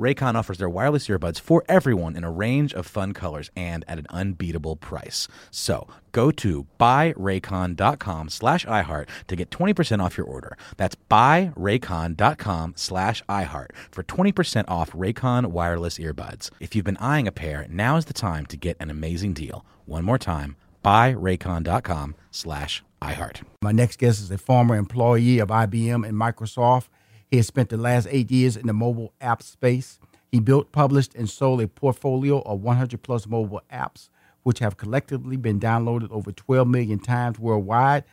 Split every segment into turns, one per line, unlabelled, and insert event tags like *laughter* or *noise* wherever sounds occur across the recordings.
Raycon offers their wireless earbuds for everyone in a range of fun colors and at an unbeatable price. So go to buyraycon.com slash iHeart to get 20% off your order. That's buyraycon.com slash iHeart for 20% off Raycon wireless earbuds. If you've been eyeing a pair, now is the time to get an amazing deal. One more time, buyraycon.com slash iHeart.
My next guest is a former employee of IBM and Microsoft. He has spent the last eight years in the mobile app space. He built, published, and sold a portfolio of 100 plus mobile apps, which have collectively been downloaded over 12 million times worldwide.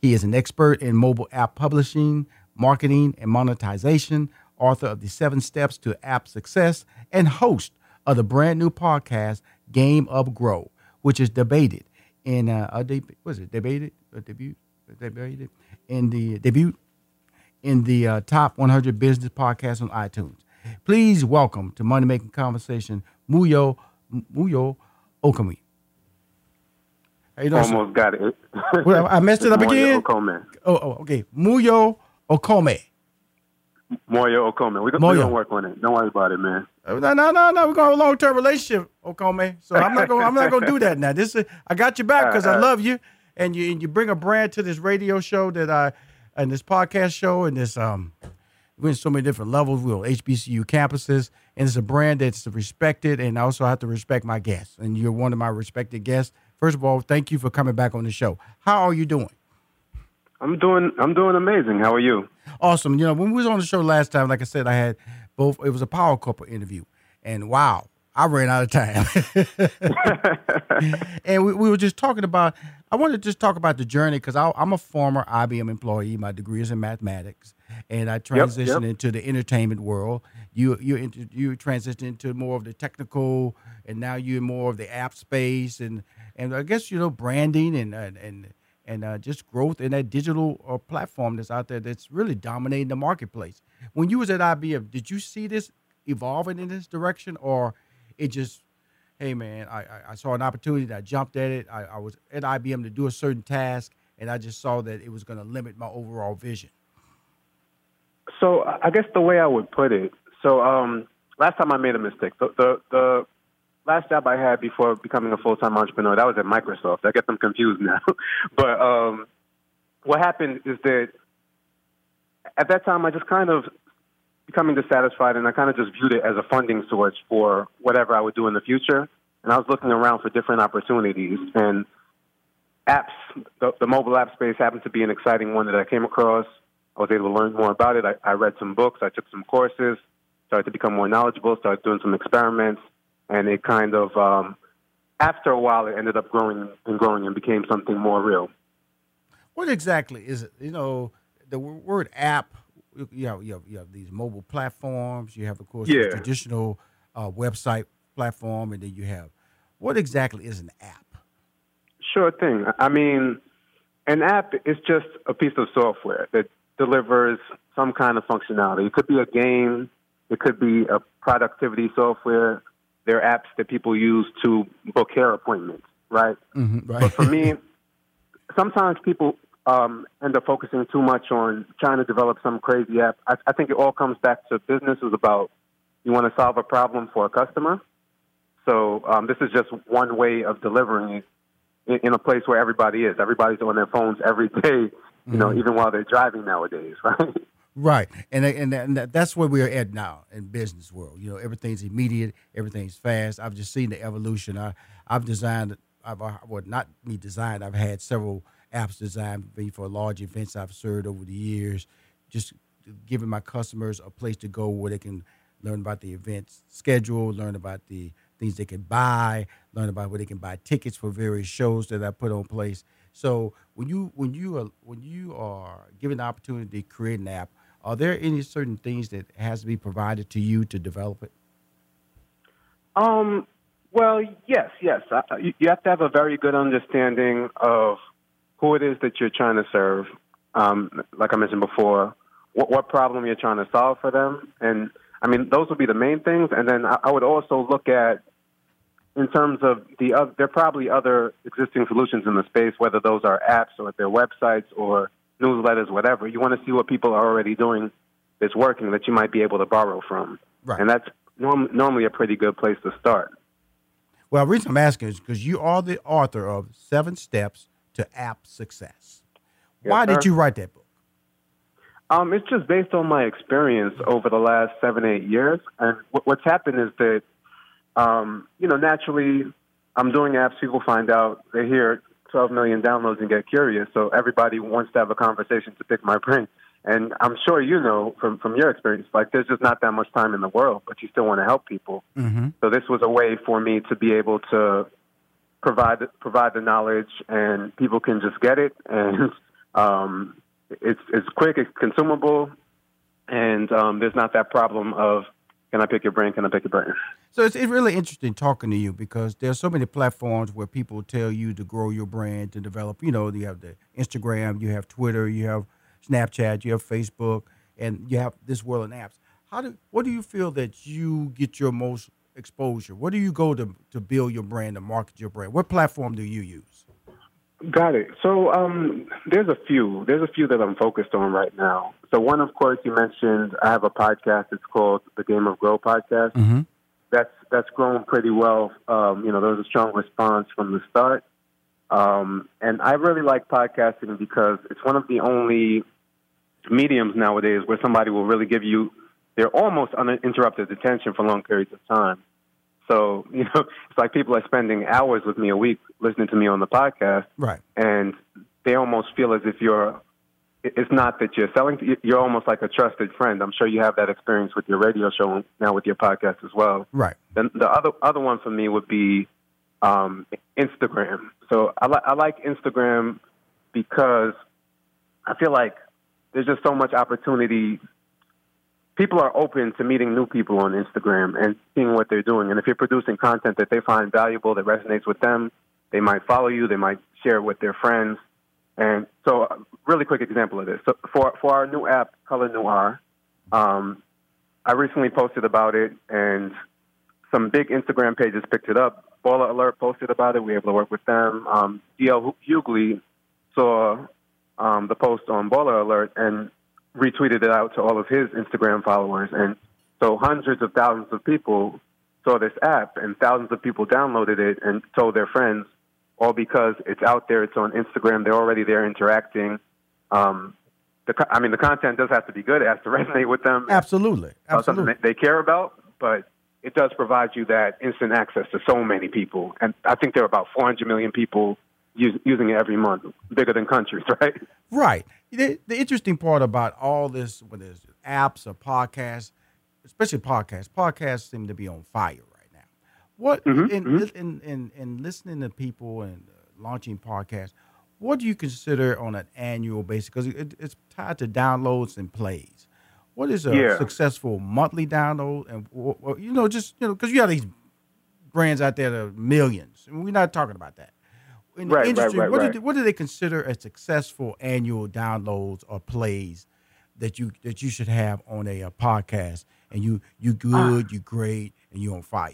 He is an expert in mobile app publishing, marketing, and monetization, author of the Seven Steps to App Success, and host of the brand new podcast Game of Grow, which is debated in uh, a deb- was it debated a debut debated in the debut in the uh, top 100 business podcasts on iTunes. Please welcome to Money Making Conversation Muyo Muyo Okami.
How you doing? Almost sir? got it. *laughs*
well, I messed it up
Moyo
again.
Okome.
Oh, oh, okay. Muyo Okome.
Moyo Okome. We're gonna work on it. Don't worry about it, man.
Uh, No, no, no, no. We're gonna have a long term relationship, Okome. So I'm not gonna I'm not gonna do that now. This is I got your back *laughs* because I
Uh, uh.
love you, and you and you bring a brand to this radio show that I and this podcast show and this um we're in so many different levels. We're on HBCU campuses, and it's a brand that's respected, and also, I also have to respect my guests. And you're one of my respected guests. First of all, thank you for coming back on the show. How are you doing?
I'm doing I'm doing amazing. How are you?
Awesome. You know, when we was on the show last time, like I said, I had both. It was a power couple interview, and wow, I ran out of time. *laughs* and we, we were just talking about. I wanted to just talk about the journey because I'm a former IBM employee. My degree is in mathematics, and I transitioned
yep.
into the entertainment world. You you you transitioned into more of the technical, and now you're more of the app space, and and I guess you know branding and and and, and uh, just growth in that digital uh, platform that's out there that's really dominating the marketplace. When you was at IBM, did you see this evolving in this direction, or it just hey man, I, I, saw an opportunity, I jumped at it. I, I was at IBM to do a certain task, and I just saw that it was going to limit my overall vision.
So I guess the way I would put it. So um, last time I made a mistake. The, the the last job I had before becoming a full time entrepreneur that was at Microsoft. I get them confused *laughs* now. but um, what happened is that at that time I just kind of becoming dissatisfied, and I kind of just viewed it as a funding source for whatever I would do in the future. And I was looking around for different opportunities, and apps, the, the mobile app space happened to be an exciting one that I came across. I was able to learn more about it. I, I read some books, I took some courses, started to become more knowledgeable, started doing some experiments, and it kind of, um, after a while, it ended up growing and growing and became something more real.
What exactly is it? You know, the word app. You have, you have you have these mobile platforms. You have, of course, the
Yeah.
traditional uh, website platform, and then you have what exactly is an app?
Sure thing. I mean, an app is just a piece of software that delivers some kind of functionality. It could be a game, it could be a productivity software. There are apps that people use to book hair appointments, right?
Mm-hmm, right.
But for me, *laughs* sometimes people um, end up focusing too much on trying to develop some crazy app. I, I think it all comes back to business is about you want to solve a problem for a customer. So um, this is just one way of delivering it in, in a place where everybody is. Everybody's on their phones every day, you know, even while they're driving nowadays, *laughs* right?
Right, and and, and that's where we're at now in business world. You know, everything's immediate, everything's fast. I've just seen the evolution. I I've designed, I've uh, well not me designed. I've had several apps designed for me for large events I've served over the years. Just giving my customers a place to go where they can learn about the event schedule, learn about the things they can buy, learn about where they can buy tickets for various shows that I put on place. So when you when you are when you are given the opportunity to create an app, are there any certain things that has to be provided to you to develop it?
Um. Well, yes, yes. You have to have a very good understanding of who it is that you're trying to serve. Um, like I mentioned before, what, what problem you're trying to solve for them, and I mean those would be the main things. And then I, I would also look at in terms of the other, there are probably other existing solutions in the space, whether those are apps or their websites or newsletters, whatever. You want to see what people are already doing that's working that you might be able to borrow from,
Right.
and that's norm- normally a pretty good place to start.
Well, the reason I'm asking is because you are the author of Seven Steps to App Success.
Yes,
Why did you write that book?
Um, it's just based on my experience over the last seven, eight years. And what, what's happened is that, um, you know, naturally, I'm doing apps. People find out they hear 12 million downloads and get curious. So everybody wants to have a conversation to pick my *laughs* brain. And I'm sure you know from from your experience, like there's just not that much time in the world, but you still want to help people.
Mm-hmm.
So this was a way for me to be able to provide provide the knowledge, and people can just get it, and *laughs* um, it's it's quick, it's consumable, and um, there's not that problem of can I pick your brain? Can I pick your brain?
So it's, it's really interesting talking to you because there's so many platforms where people tell you to grow your brand, to develop. You know, you have the Instagram, you have Twitter, you have Snapchat, you have Facebook, and you have this world of apps. How do what do you feel that you get your most exposure? Where do you go to to build your brand, to market your brand? What platform do you use?
Got it. So um, there's a few. There's a few that I'm focused on right now. So one, of course, you mentioned I have a podcast. It's called the Game of Grow podcast.
Mm-hmm.
That's that's grown pretty well. Um, you know, there was a strong response from the start, um, and I really like podcasting because it's one of the only mediums nowadays where somebody will really give you their almost uninterrupted attention for long periods of time. So *laughs* you know, it's like people are spending hours with me a week listening to me on the podcast
Right.
and they almost feel as if you're it's not that you're selling you're almost like a trusted friend i'm sure you have that experience with your radio show now with your podcast as well
Right.
then the other other one for me would be um, instagram so I, li- I like instagram because i feel like there's just so much opportunity people are open to meeting new people on instagram and seeing what they're doing and if you're producing content that they find valuable that resonates with them they might follow you. They might share it with their friends. And so, a really quick example of this. So for for our new app, Color Noir, um, I recently posted about it, and some big Instagram pages picked it up. Baller Alert posted about it. We were able to work with them. Um, DL Hughley saw um, the post on Baller Alert and retweeted it out to all of his Instagram followers. And so hundreds of thousands of people saw this app, and thousands of people downloaded it and told their friends, all because it's out there, it's on Instagram, they're already there interacting. Um, the, I mean, the content does have to be good; it has to *laughs* resonate with them.
Absolutely.
something
Absolutely.
that they care about, but it does provide you that instant access to so many people. And I think there are about 400 million people use, using it every month, bigger than countries, *laughs* right?
Right. The, the interesting part about all this, whether it's apps or podcasts, especially podcasts, podcasts seem to be on fire right now. What
Mhm,
in,
mhm.
in, in in listening to people and uh, launching podcasts, what do you consider on an annual basis? Because it, it's tied to downloads and plays. What is a
Yeah.
successful monthly download? And you know, just you know, because you have these brands out there that are millions, and we're not talking about that. In the
Right,
industry,
right,
what,
right.
Do, what do they consider a successful annual downloads or plays that you that you should have on a, uh podcast? And you you good, you great, and you on fire.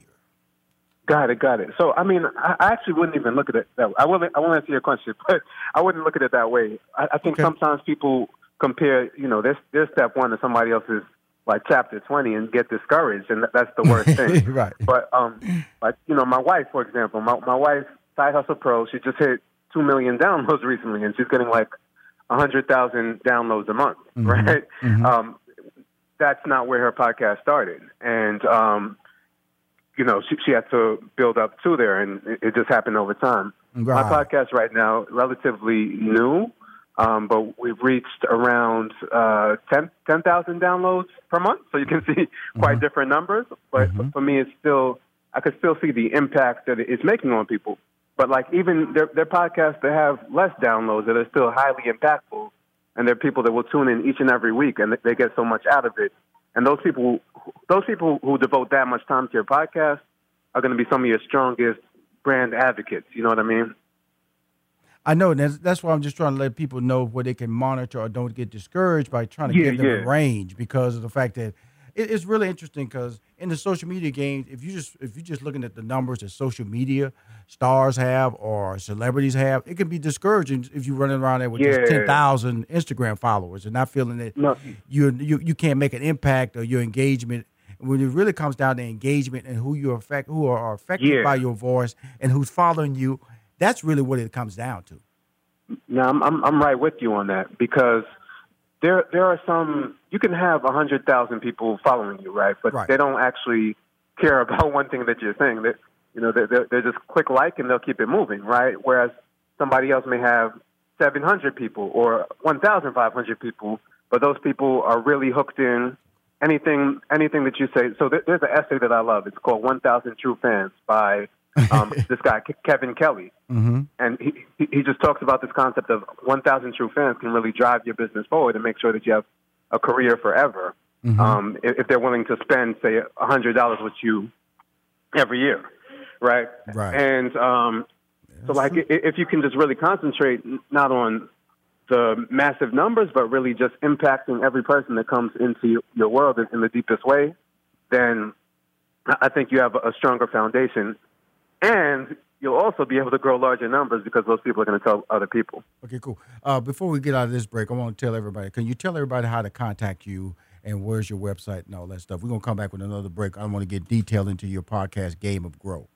Got it, got it. So, I mean, I I actually wouldn't even look at it that way. I will, I won't answer your question, *laughs* but I wouldn't look at it that way. I, I think
Okay.
sometimes people compare, you know, their, their step one to somebody else's, like, chapter 20 and get discouraged, and that, that's the worst *laughs* thing.
right.
But um, like you know, my wife, for example, my my wife, Side Hustle Pro, she just hit two million downloads *laughs* recently, and she's getting like a hundred thousand downloads a month,
Mhm,
right?
mhm.
Um, that's not where her podcast started, and um, you know, she she had to build up to there, and it, it just happened over time.
Right.
My podcast right now, relatively new. Um, but we've reached around uh, 10 10,000 downloads per month, so you can *laughs* see quite
Mhm.
different numbers. But
Mhm.
for me, it's still I could still see the impact that it's making on people. But like even their their podcasts that have less downloads that are still highly impactful, and they're people that will tune in each and every week, and they get so much out of it. And those people, those people who devote that much time to your podcast, are going to be some of your strongest brand advocates. You know what I mean?
I know. and That's, that's why I'm just trying to let people know where they can monitor or don't get discouraged by trying to
Yeah,
give them a range because of the fact that it, it's really interesting because in the social media game, if you just if you're just looking at the numbers that social media stars have or celebrities have, it can be discouraging if you're running around there with just ten thousand Instagram followers and not feeling that
No.
you you you can't make an impact or your engagement. When it really comes down to engagement and who you affect, who are affected
Yeah.
by your voice and who's following you, that's really what it comes down to.
No, I'm, I'm I'm right with you on that because there there are some you can have a hundred thousand people following you, right? But
Right.
they don't actually care about *laughs* one thing that you're saying. That you know they they just click like and they'll keep it moving, right? Whereas somebody else may have seven hundred people or one thousand five hundred people, but those people are really hooked in. Anything anything that you say. So there, there's an essay that I love. It's called One Thousand True Fans by um, *laughs* this guy Kevin Kelly
Mm-hmm.
and he he just talks about this concept of 1,000 true fans can really drive your business forward and make sure that you have a career forever.
Mm-hmm.
Um, if, they're willing to spend, say, hundred dollars with you every year, right?
Right.
And um, so, like, if you can just really concentrate not on the massive numbers, but really just impacting every person that comes into your- world in, the deepest way, then I think you have a stronger foundation, and you'll also be able to grow larger numbers because those people are going to tell other people.
Okay, cool. Uh, before we get out of this break, I want to tell everybody. Can you tell everybody how to contact you and where's your website and all that stuff? We're gonna come back with another break. I want to get detailed into your podcast, Game of Grow.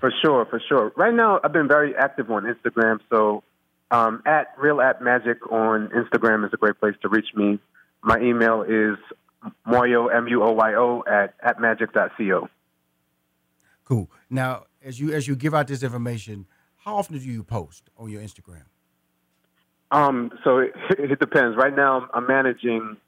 For sure, for sure. Right now, I've been very active on Instagram. So, um, at Real App Magic on Instagram is a great place to reach me. My email is moyo m u o y o at appmagic.co.
Cool. Now, as you as you give out this information, how often do you post on your Instagram?
Um, so it, *laughs* it depends. Right now, I'm managing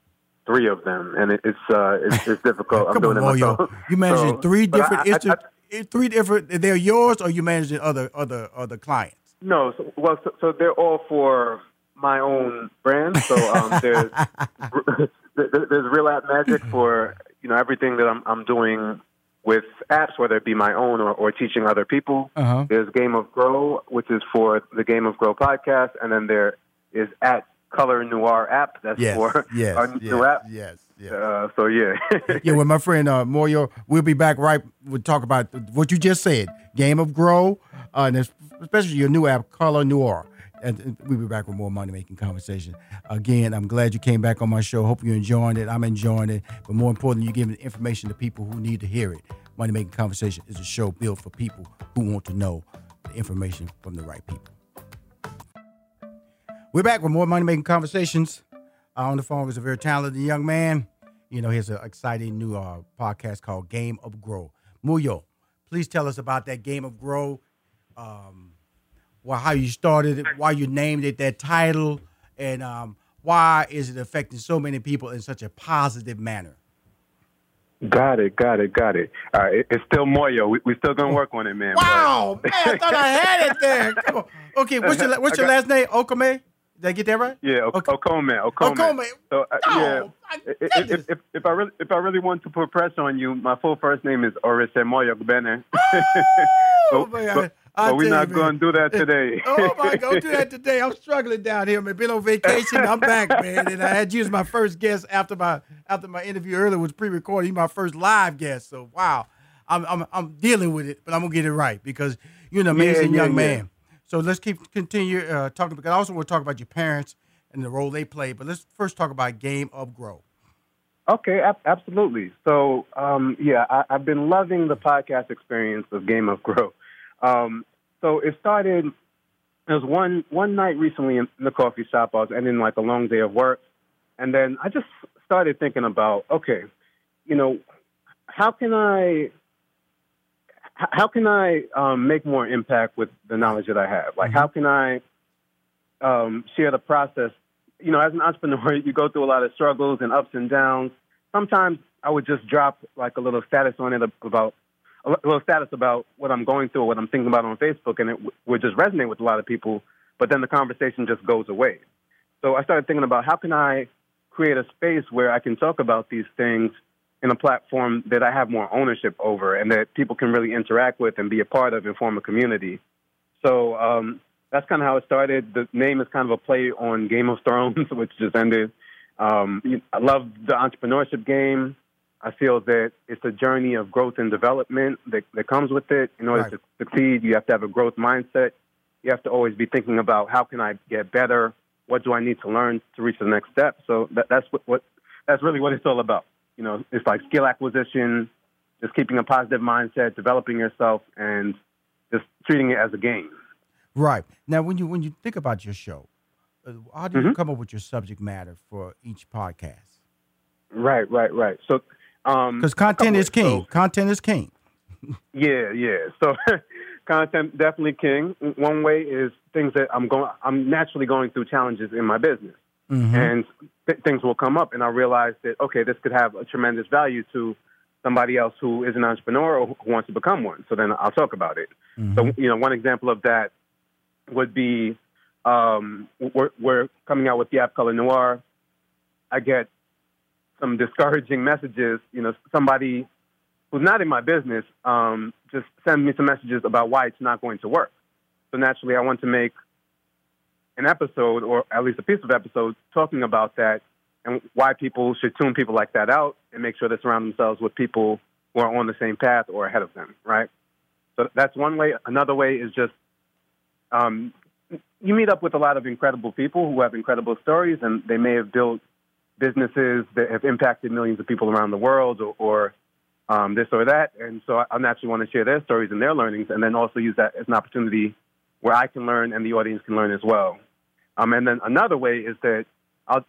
three of them, and it, it's uh, it's, *laughs* it's difficult. I'm
Come
doing
on,
it myself.
You managing
So-
three different
I- I-
Insta- eh, three different. They're yours, or you managing other other other clients?
No, so, well, so, so they're all for my own brand. So um, there's *laughs* there's Real App Magic for you know everything that I'm I'm doing with apps, whether it be my own or, or teaching other people.
Uh-huh.
There's Game of Grow, which is for the Game of Grow podcast, and then there is at Color Noir app. That's
Yes.
for *laughs*
yes.
our
yes,
new app.
Yes. Yes.
Uh, so yeah, *laughs*
yeah, with my friend uh, Moyo, we'll be back right. We'll talk about what you just said, Game of Grow, uh, and especially your new app, Color Noir. And we'll be back with more money making conversation. Again, I'm glad you came back on my show. Hope you're enjoying it. I'm enjoying it. But more importantly, you're giving information to people who need to hear it. Money making conversation is a show built for people who want to know the information from the right people. We're back with more money making conversations. Uh, on the phone is a very talented young man. You know, he has an exciting new uh, podcast called Game of Grow. Muyo, please tell us about that Game of Grow. Um, well, how you started it, why you named it that title, and um, why is it affecting so many people in such a positive manner?
got it, got it, got it. All right, it's still Moyo. We we still gonna work on it, man. but-
Wow, man, I thought I had it there. Come on. Okay, what's your *laughs* what's your
I
last name? Okome. Did I get that right?
Yeah, o-
Okay.
Okome, Okome.
Okome.
So uh,
Oh,
yeah, if, if, if, if I really if I really want to put pressure on you, my full first name is Orise Moyogbene.
Oh,
but
man,
but, but we're not going to do that *laughs* today.
oh my God, don't do that today. I'm struggling down here, man. Been on vacation. I'm back, *laughs* man. And I had you as my first guest after my after my interview earlier was pre-recorded. You my first live guest. So wow. I'm I'm I'm dealing with it, but I'm gonna get it right because you're an amazing
yeah,
young
yeah.
man. So let's keep continue uh, talking because I also want to talk about your parents and the role they play. But let's first talk about Game of Grow.
Okay, ab- absolutely. So, um, yeah, I, I've been loving the podcast experience of Game of Grow. Um, so it started. There was one one night recently in the coffee shop. I was ending like a long day of work, and then I just started thinking about, okay, you know, how can I how can I um, make more impact with the knowledge that I have? Like, how can I um, share the process. You know, as an entrepreneur, *laughs* you go through a lot of struggles and ups and downs. Sometimes I would just drop like a little status on it about a little status about what I'm going through or what I'm thinking about on Facebook, and it would just resonate with a lot of people. But then the conversation just goes away. So I started thinking about how can I create a space where I can talk about these things in a platform that I have more ownership over and that people can really interact with and be a part of and form a community. So um, that's kind of how it started. The name is kind of a play on Game of Thrones, *laughs* which just ended. Um, I love the entrepreneurship game. I feel that it's a journey of growth and development that, that comes with it. In order right. to succeed, you have to have a growth mindset. You have to always be thinking about how can I get better? What do I need to learn to reach the next step? So that, that's what, what that's really what it's all about. You know, it's like skill acquisition, just keeping a positive mindset, developing yourself, and just treating it as a game.
Right now, when you when you think about your show, uh, how do mm-hmm. you come up with your subject matter for each podcast?
Right, right, right. So, because
um, content is king. So, content is king. *laughs*
yeah, yeah. So, *laughs* content definitely king. One way is things that I'm going. I'm naturally going through challenges in my business. Mm-hmm. And th- things will come up, and I realize that okay, this could have a tremendous value to somebody else who is an entrepreneur or who wants to become one. So then I'll talk about it. Mm-hmm. So you know, one example of that would be um, we're, we're, coming out with the app Color Noir. I get some discouraging messages. You know, somebody who's not in my business um, just send me some messages about why it's not going to work. So naturally, I want to make an episode, or at least a piece of episode, talking about that and why people should tune people like that out and make sure they surround themselves with people who are on the same path or ahead of them, right? So that's one way. Another way is just um, you meet up with a lot of incredible people who have incredible stories, and they may have built businesses that have impacted millions of people around the world or, or um, this or that. And so I naturally want to share their stories and their learnings, and then also use that as an opportunity where I can learn and the audience can learn as well. Um, and then another way is that I'll,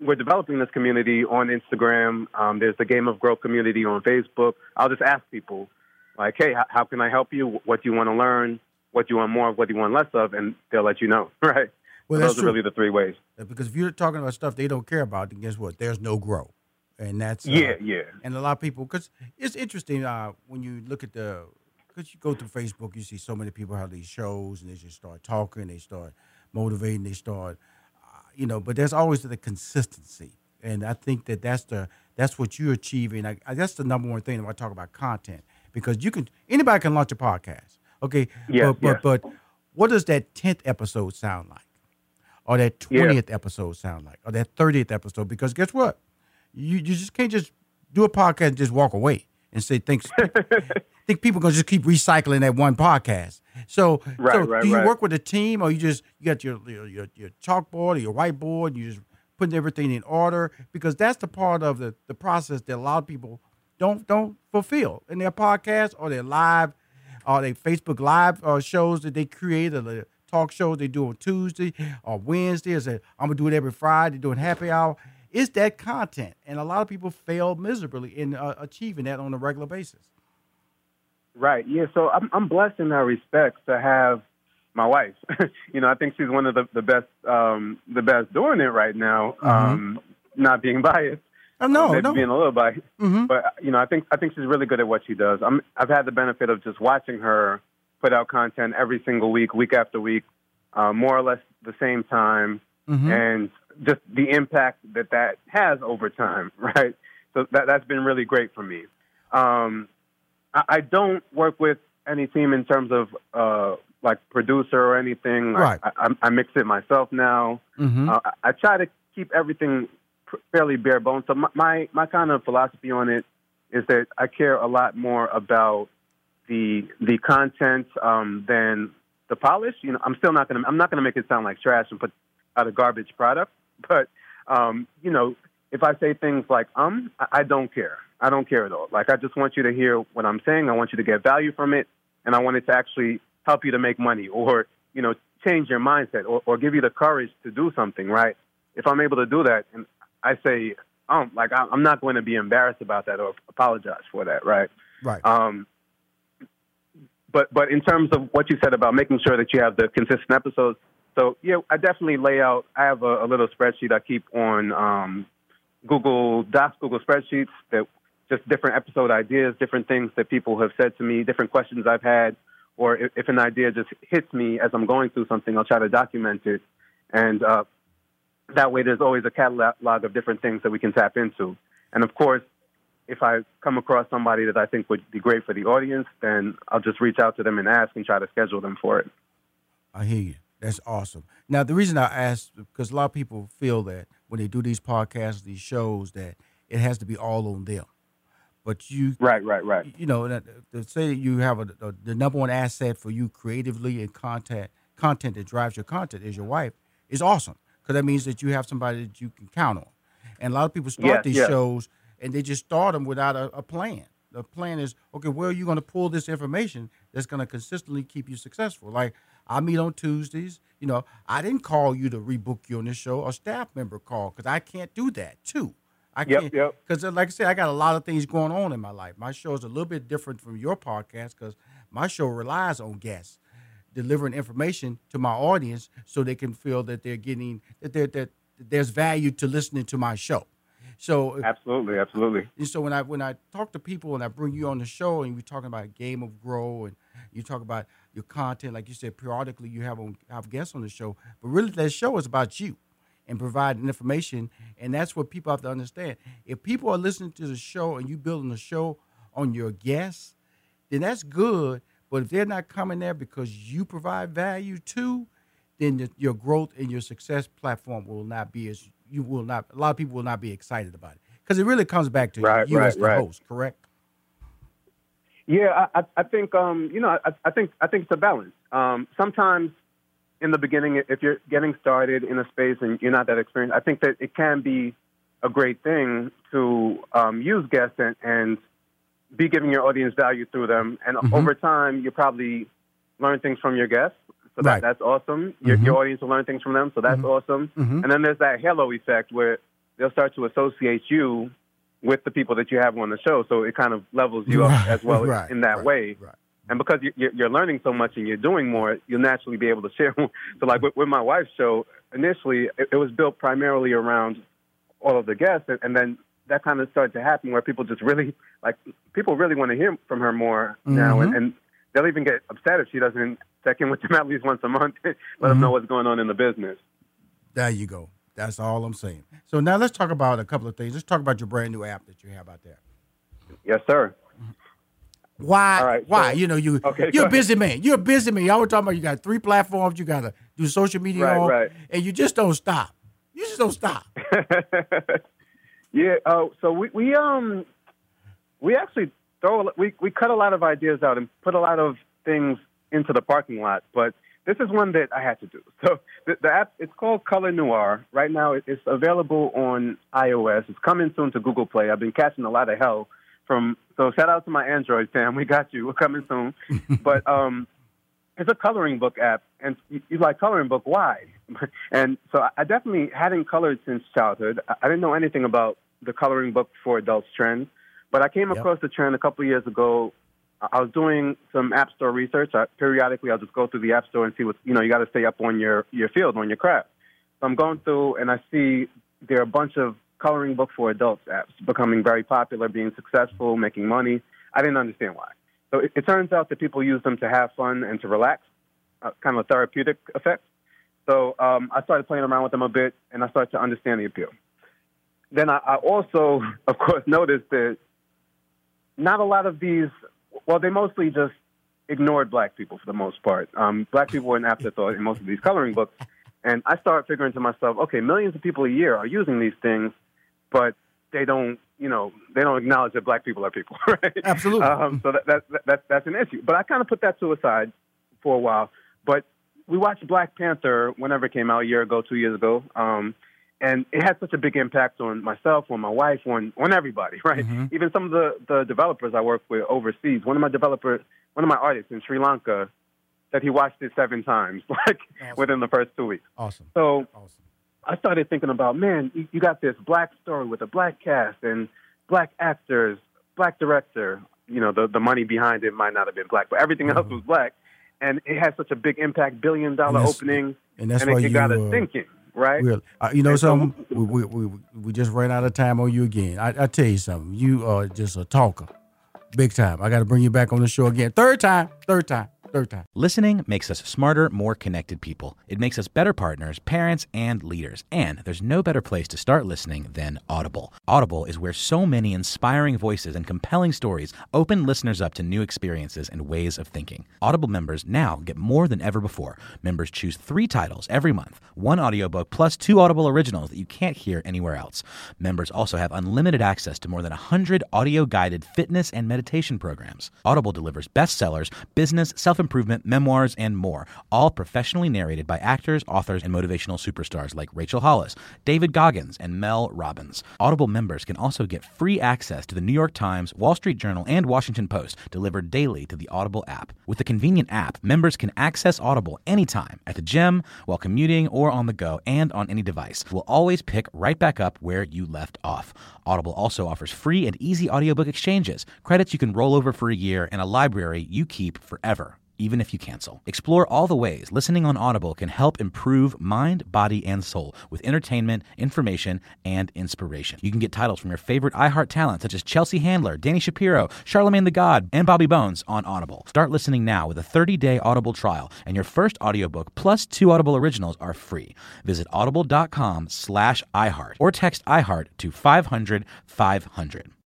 we're developing this community on Instagram. Um, there's the Game of Growth community on Facebook. I'll just ask people, like, hey, how, how can I help you? What do you want to learn? What do you want more of? What do you want less of? And they'll let you know, *laughs* right? Well, so those true. are really the three ways.
Because if you're talking about stuff they don't care about, then guess what? There's no grow, and that's uh,
yeah, yeah.
And a lot of people, because it's interesting uh, when you look at the, because you go through Facebook, you see so many people have these shows, and they just start talking, they start motivating, they start, uh, you know, but there's always the consistency. And I think that that's the that's what you're achieving. I, I, that's the number one thing when I talk about content because you can anybody can launch a podcast. Okay,
yeah,
but, but, but what does that tenth episode sound like, or that twentieth yeah. episode sound like, or that thirtieth episode? Because guess what, you you just can't just do a podcast and just walk away and say thanks. *laughs* think people are gonna just keep recycling that one podcast. So,
right,
so
right,
do you
right.
work with a team, or you just you got your your, your, your chalkboard or your whiteboard, and you just putting everything in order? Because that's the part of the, the process that a lot of people don't don't fulfill in their podcast or their live or their Facebook live uh, shows that they create or the talk shows they do on Tuesday or Wednesday. Or say, I'm gonna do it every Friday, doing happy hour. It's that content, and a lot of people fail miserably in uh, achieving that on a regular basis.
Right. Yeah. So I'm I'm blessed in that respect to have my wife. *laughs* you know, I think she's one of the the best um, the best doing it right now. Mm-hmm. Um, not being *laughs* biased.
Oh, no,
maybe
no.
being a little biased,
mm-hmm.
but you know, I think I think she's really good at what she does. I'm I've had the benefit of just watching her put out content every single week, week after week, uh, more or less the same time, mm-hmm. and just the impact that that has over time, *laughs* right? So that that's been really great for me. Um, I, don't work with any team in terms of uh, like producer or anything.
Right.
I, I, I mix it myself now.
Mm-hmm.
Uh, I, I try to keep everything fairly bare bones. So my, my, my kind of philosophy on it is that I care a lot more about the the content um, than the polish. You know, I'm still not gonna I'm not gonna make it sound like trash and put out a garbage product. *laughs* But um, you know, if I say things like um, I, I don't care. I don't care at all. Like I just want you to hear what I'm saying. I want you to get value from it, and I want it to actually help you to make money, or you know, change your mindset, or, or give you the courage to do something. Right? If I'm able to do that, and I say, um, like I'm not going to be embarrassed about that or apologize for that. Right?
Right.
Um, but but in terms of what you said about making sure that you have the consistent episodes, so yeah, I definitely lay out. I have a, a little spreadsheet I keep on um, Google Docs, Google spreadsheets that just different episode ideas, different things that people have said to me, different questions I've had, or if, if an idea just hits me as I'm going through something, I'll try to document it, and uh, that way there's always a catalog of different things that we can tap into. And of course, if I come across somebody that I think would be great for the audience, then I'll just reach out to them and ask and try to schedule them for it.
I hear you. That's awesome. Now, the reason I asked because a lot of people feel that when they do these podcasts, these shows, that it has to be all on them. But you,
right, right, right.
You know, to say that you have a, a, the number one asset for you creatively and content content that drives your content is your wife is awesome because that means that you have somebody that you can count on. And a lot of people start these shows and they just start them without a, a plan. The plan is okay. Where are you going to pull this information that's going to consistently keep you successful? Like I meet on Tuesdays. You know, I didn't call you to rebook you on this show. A staff member called because I can't do that too. I
yep,
can't
yep.
because, uh, like I said, I got a lot of things going on in my life. My show is a little bit different from your podcast because my show relies on guests delivering information to my audience so they can feel that they're getting that, they're, that there's value to listening to my show. So uh,
absolutely, absolutely.
And so when I when I talk to people and I bring you on the show and we're talking about Game of Grow and you talk about your content, like you said, periodically you have on, have guests on the show, but really that show is about you and providing information, and that's what people have to understand. If people are listening to the show and you building a show on your guests, then that's good. But if they're not coming there because you provide value too, then the, your growth and your success platform will not be as you will not. A lot of people will not be excited about it because it really comes back to
right,
you
right,
as the
right.
host, correct?
Yeah, I, I think um, you know, I, I think I think it's a balance. Um, sometimes in the beginning, if you're getting started in a space and you're not that experienced, I think that it can be a great thing to um, use guests and, and be giving your audience value through them. And
Mhm.
over time, you probably learn things from your guests. So that,
Right.
that's awesome. Your,
Mhm.
your audience will learn things from them. So that's
Mhm.
awesome.
Mhm.
And then there's that halo effect where they'll start to associate you with the people that you have on the show. So it kind of levels you
Right,
up as well *laughs*
right,
in that way.
right.
And because you- you're, you're learning so much and you're doing more, you'll naturally be able to share more. *laughs* So, like with, with my wife's show, initially it, it was built primarily around all of the guests, and, and then that kind of started to happen where people just really like people really want to hear from her more now, and,
Mhm.
and they'll even get upset if she doesn't check in with them *laughs* at least once a month, *laughs* let them
Mhm.
know what's going on in the business.
There you go. That's all I'm saying. So now let's talk about a couple of things. Let's talk about your brand new app that you have out there.
Yes, sir.
Why?
Right,
why?
so-
you know, you *laughs*
Okay,
you're a busy man. You're a busy man. Y'all were talking about you got three platforms. You got to do social media
Right,
on,
right.
and you just don't stop. You just don't stop.
yeah. Oh, so we we um we actually throw a- we we cut a lot of ideas out and put a lot of things into the parking lot, but this is one that I had to do. *laughs* So the, the app it's called Color Noir. Right now it- it's available on iOS. It's coming soon to Google Play. I've been catching a lot of hell from so shout out to my Android fam. *laughs* We got you. We're coming soon. *laughs* but um it's a coloring book app, and you, you like coloring book. Why? and so I- definitely hadn't colored since childhood. I, I didn't know anything about the coloring book for adults trend, but I came
Yep.
across the trend a couple of years ago. I was doing some app store research. I, periodically, I'll just go through the app store and see what you know. You got to stay up on your your field, on your craft. So I'm going through, and I see there are a bunch of coloring book for adults apps becoming very popular, being successful, making money. I didn't understand why. So it, it turns out that people use them to have fun and to relax, uh, kind of a therapeutic effect. So um, I started playing around with them a bit, and I started to understand the appeal. Then I, I also, *laughs* of course, noticed that not a lot of these, well, they mostly just ignored black people for the most part. Um, black people were an afterthought in most of these coloring books. And I started figuring to myself, okay, millions of people a year are using these things, but they don't, you know, they don't acknowledge that black people are people, *laughs* right?
Absolutely.
Um, so that, that, that, that, that's an issue. But I kind of put that to a side for a while. But we watched Black Panther whenever it came out a year ago, two years ago. Um, and it had such a big impact on myself, on my wife, on on everybody, *laughs* right?
Mhm.
Even some of the the developers I work with overseas. One of my developers, one of my artists in Sri Lanka, said he watched it seven times, *laughs* like
Awesome.
within the first two weeks.
Awesome.
So
Awesome.
I started thinking about, man, you, you got this black story with a black cast and black actors, black director. You know, the the money behind it might not have been black, but everything else was black. and it has such a big impact, billion dollar
And
opening,
and that's
it,
why
it got
you,
us
uh,
thinking, right?
Well, uh, you know
And so-
something? we, we, we, we just ran out of time on you again. I, I tell you something. You are just a talker, big time. I got to bring you back on the show again. Third time. Third time. Third time.
Listening makes us smarter, more connected people. It makes us better partners, parents, and leaders. And there's no better place to start listening than Audible. Audible is where so many inspiring voices and compelling stories open listeners up to new experiences and ways of thinking. Audible members now get more than ever before. Members choose three titles every month one audiobook plus two Audible originals that you can't hear anywhere else. Members also have unlimited access to more than 100 audio guided fitness and meditation programs. Audible delivers bestsellers, business, self improvement, memoirs, and more, all professionally narrated by actors, authors, and motivational superstars like Rachel Hollis, David Goggins, and Mel Robbins. Audible members can also get free access to the New York Times, Wall Street Journal, and Washington Post delivered daily to the Audible app. With the convenient app, members can access Audible anytime at the gym, while commuting, or on the go, and on any device. We'll always pick right back up where you left off. Audible also offers free and easy audiobook exchanges, credits you can roll over for a year, and a library you keep forever even if you cancel. Explore all the ways listening on Audible can help improve mind, body, and soul with entertainment, information, and inspiration. You can get titles from your favorite iHeart talent such as Chelsea Handler, Dani Shapiro, Charlemagne the God, and Bobby Bones on Audible. Start listening now with a 30-day Audible trial, and your first audiobook plus two Audible originals are free. Visit audible.com slash iHeart or text iHeart to 500 500.